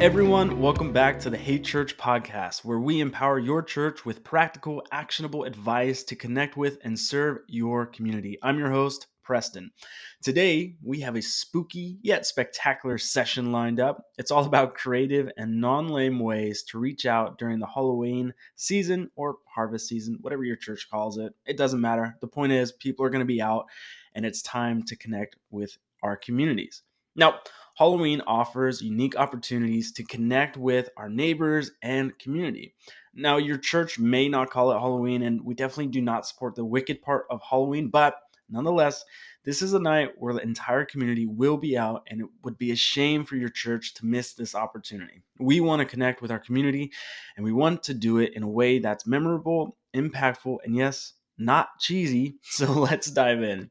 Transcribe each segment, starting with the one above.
everyone. Welcome back to the Hey Church podcast, where we empower your church with practical, actionable advice to connect with and serve your community. I'm your host, Preston. Today, we have a spooky yet spectacular session lined up. It's all about creative and non lame ways to reach out during the Halloween season or harvest season, whatever your church calls it. It doesn't matter. The point is, people are going to be out, and it's time to connect with our communities. Now, Halloween offers unique opportunities to connect with our neighbors and community. Now, your church may not call it Halloween, and we definitely do not support the wicked part of Halloween, but nonetheless, this is a night where the entire community will be out, and it would be a shame for your church to miss this opportunity. We want to connect with our community, and we want to do it in a way that's memorable, impactful, and yes, not cheesy. So let's dive in.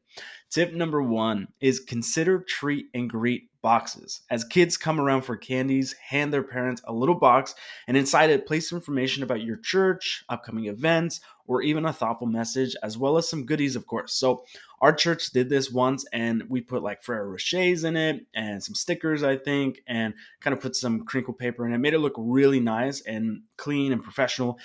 Tip number one is consider treat and greet boxes. As kids come around for candies, hand their parents a little box, and inside it, place information about your church, upcoming events, or even a thoughtful message, as well as some goodies, of course. So, our church did this once, and we put like Ferrero Rochers in it and some stickers, I think, and kind of put some crinkle paper in it. Made it look really nice and clean and professional.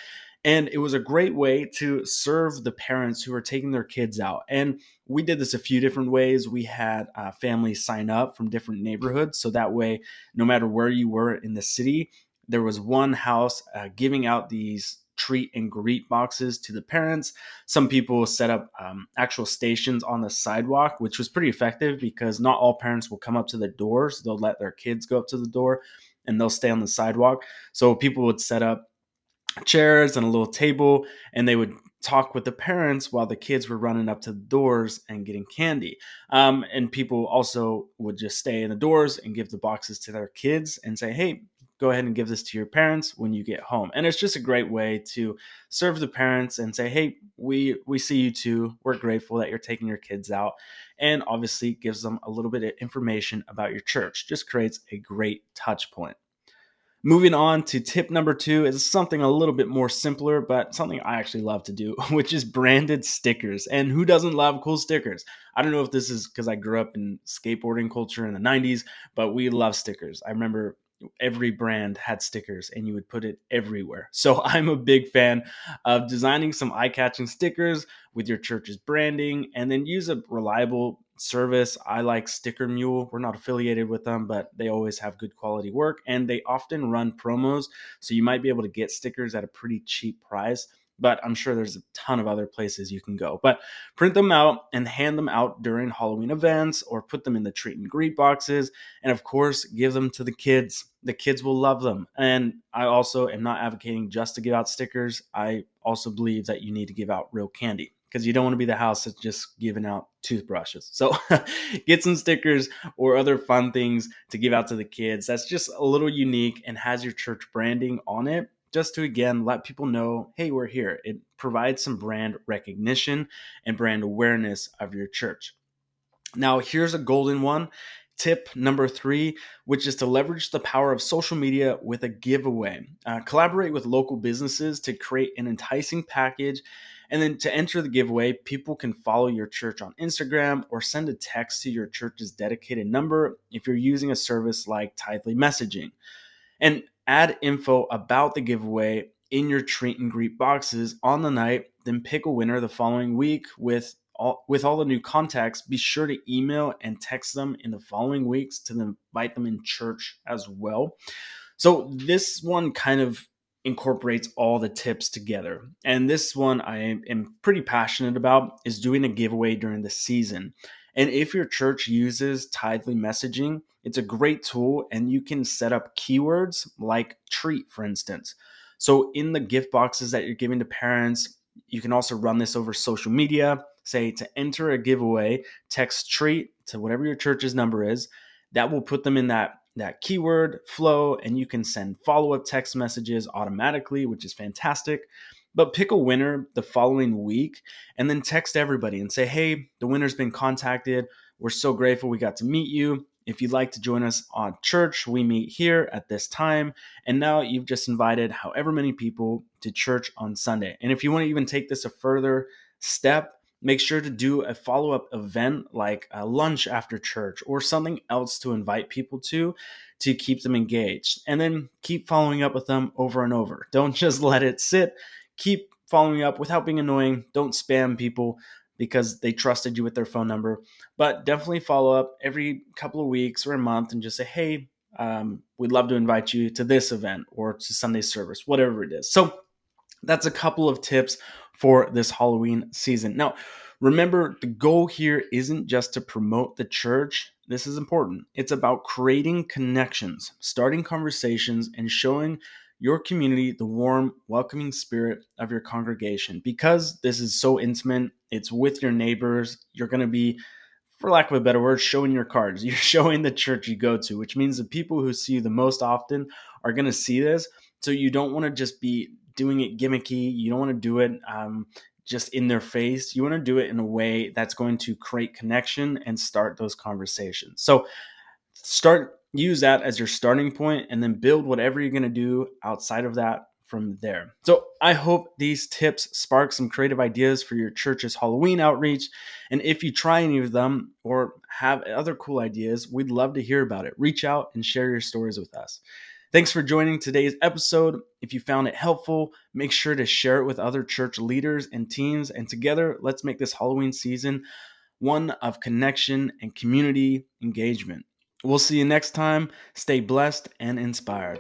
And it was a great way to serve the parents who are taking their kids out. And we did this a few different ways. We had uh, families sign up from different neighborhoods. So that way, no matter where you were in the city, there was one house uh, giving out these treat and greet boxes to the parents. Some people set up um, actual stations on the sidewalk, which was pretty effective because not all parents will come up to the doors. They'll let their kids go up to the door and they'll stay on the sidewalk. So people would set up chairs and a little table, and they would talk with the parents while the kids were running up to the doors and getting candy. Um, and people also would just stay in the doors and give the boxes to their kids and say, hey, go ahead and give this to your parents when you get home. And it's just a great way to serve the parents and say, hey, we we see you too. We're grateful that you're taking your kids out. And obviously gives them a little bit of information about your church. Just creates a great touch point. Moving on to tip number two is something a little bit more simpler, but something I actually love to do, which is branded stickers. And who doesn't love cool stickers? I don't know if this is because I grew up in skateboarding culture in the 90s, but we love stickers. I remember every brand had stickers and you would put it everywhere. So I'm a big fan of designing some eye catching stickers with your church's branding and then use a reliable service. I like Sticker Mule. We're not affiliated with them, but they always have good quality work and they often run promos. So you might be able to get stickers at a pretty cheap price. But I'm sure there's a ton of other places you can go. But print them out and hand them out during Halloween events or put them in the treat and greet boxes. And of course, give them to the kids. The kids will love them. And I also am not advocating just to give out stickers. I also believe that you need to give out real candy because you don't want to be the house that's just giving out toothbrushes. So get some stickers or other fun things to give out to the kids. That's just a little unique and has your church branding on it. Just to again let people know, hey, we're here. It provides some brand recognition and brand awareness of your church. Now, here's a golden one. Tip number three, which is to leverage the power of social media with a giveaway. Uh, collaborate with local businesses to create an enticing package and then to enter the giveaway, people can follow your church on Instagram or send a text to your church's dedicated number if you're using a service like Tithely Messaging. And add info about the giveaway in your treat and greet boxes on the night, then pick a winner the following week with all, with all the new contacts, be sure to email and text them in the following weeks to invite them in church as well. So this one kind of incorporates all the tips together. And this one I am pretty passionate about is doing a giveaway during the season. And if your church uses Tithely messaging, it's a great tool and you can set up keywords like treat, for instance. So in the gift boxes that you're giving to parents, you can also run this over social media. Say to enter a giveaway, text treat to whatever your church's number is. That will put them in that that keyword flow and you can send follow up text messages automatically, which is fantastic. But pick a winner the following week and then text everybody and say, hey, the winner's been contacted. We're so grateful we got to meet you. If you'd like to join us on church, we meet here at this time. And now you've just invited however many people to church on Sunday. And if you want to even take this a further step, make sure to do a follow up event like a lunch after church or something else to invite people to to keep them engaged. And then keep following up with them over and over. Don't just let it sit. Keep following up without being annoying. Don't spam people because they trusted you with their phone number. But definitely follow up every couple of weeks or a month and just say, hey, um, we'd love to invite you to this event or to Sunday service, whatever it is. So that's a couple of tips for this Halloween season. Now, remember, the goal here isn't just to promote the church. This is important. It's about creating connections, starting conversations, and showing your community the warm, welcoming spirit of your congregation. Because this is so intimate, it's with your neighbors, you're going to be for lack of a better word, showing your cards. You're showing the church you go to, which means the people who see you the most often are going to see this. So you don't want to just be doing it gimmicky. You don't want to do it um, just in their face. You want to do it in a way that's going to create connection and start those conversations. So start use that as your starting point and then build whatever you're going to do outside of that from there. So I hope these tips spark some creative ideas for your church's Halloween outreach. And if you try any of them or have other cool ideas, we'd love to hear about it. Reach out and share your stories with us. Thanks for joining today's episode. If you found it helpful, make sure to share it with other church leaders and teams. And together, let's make this Halloween season one of connection and community engagement. We'll see you next time. Stay blessed and inspired.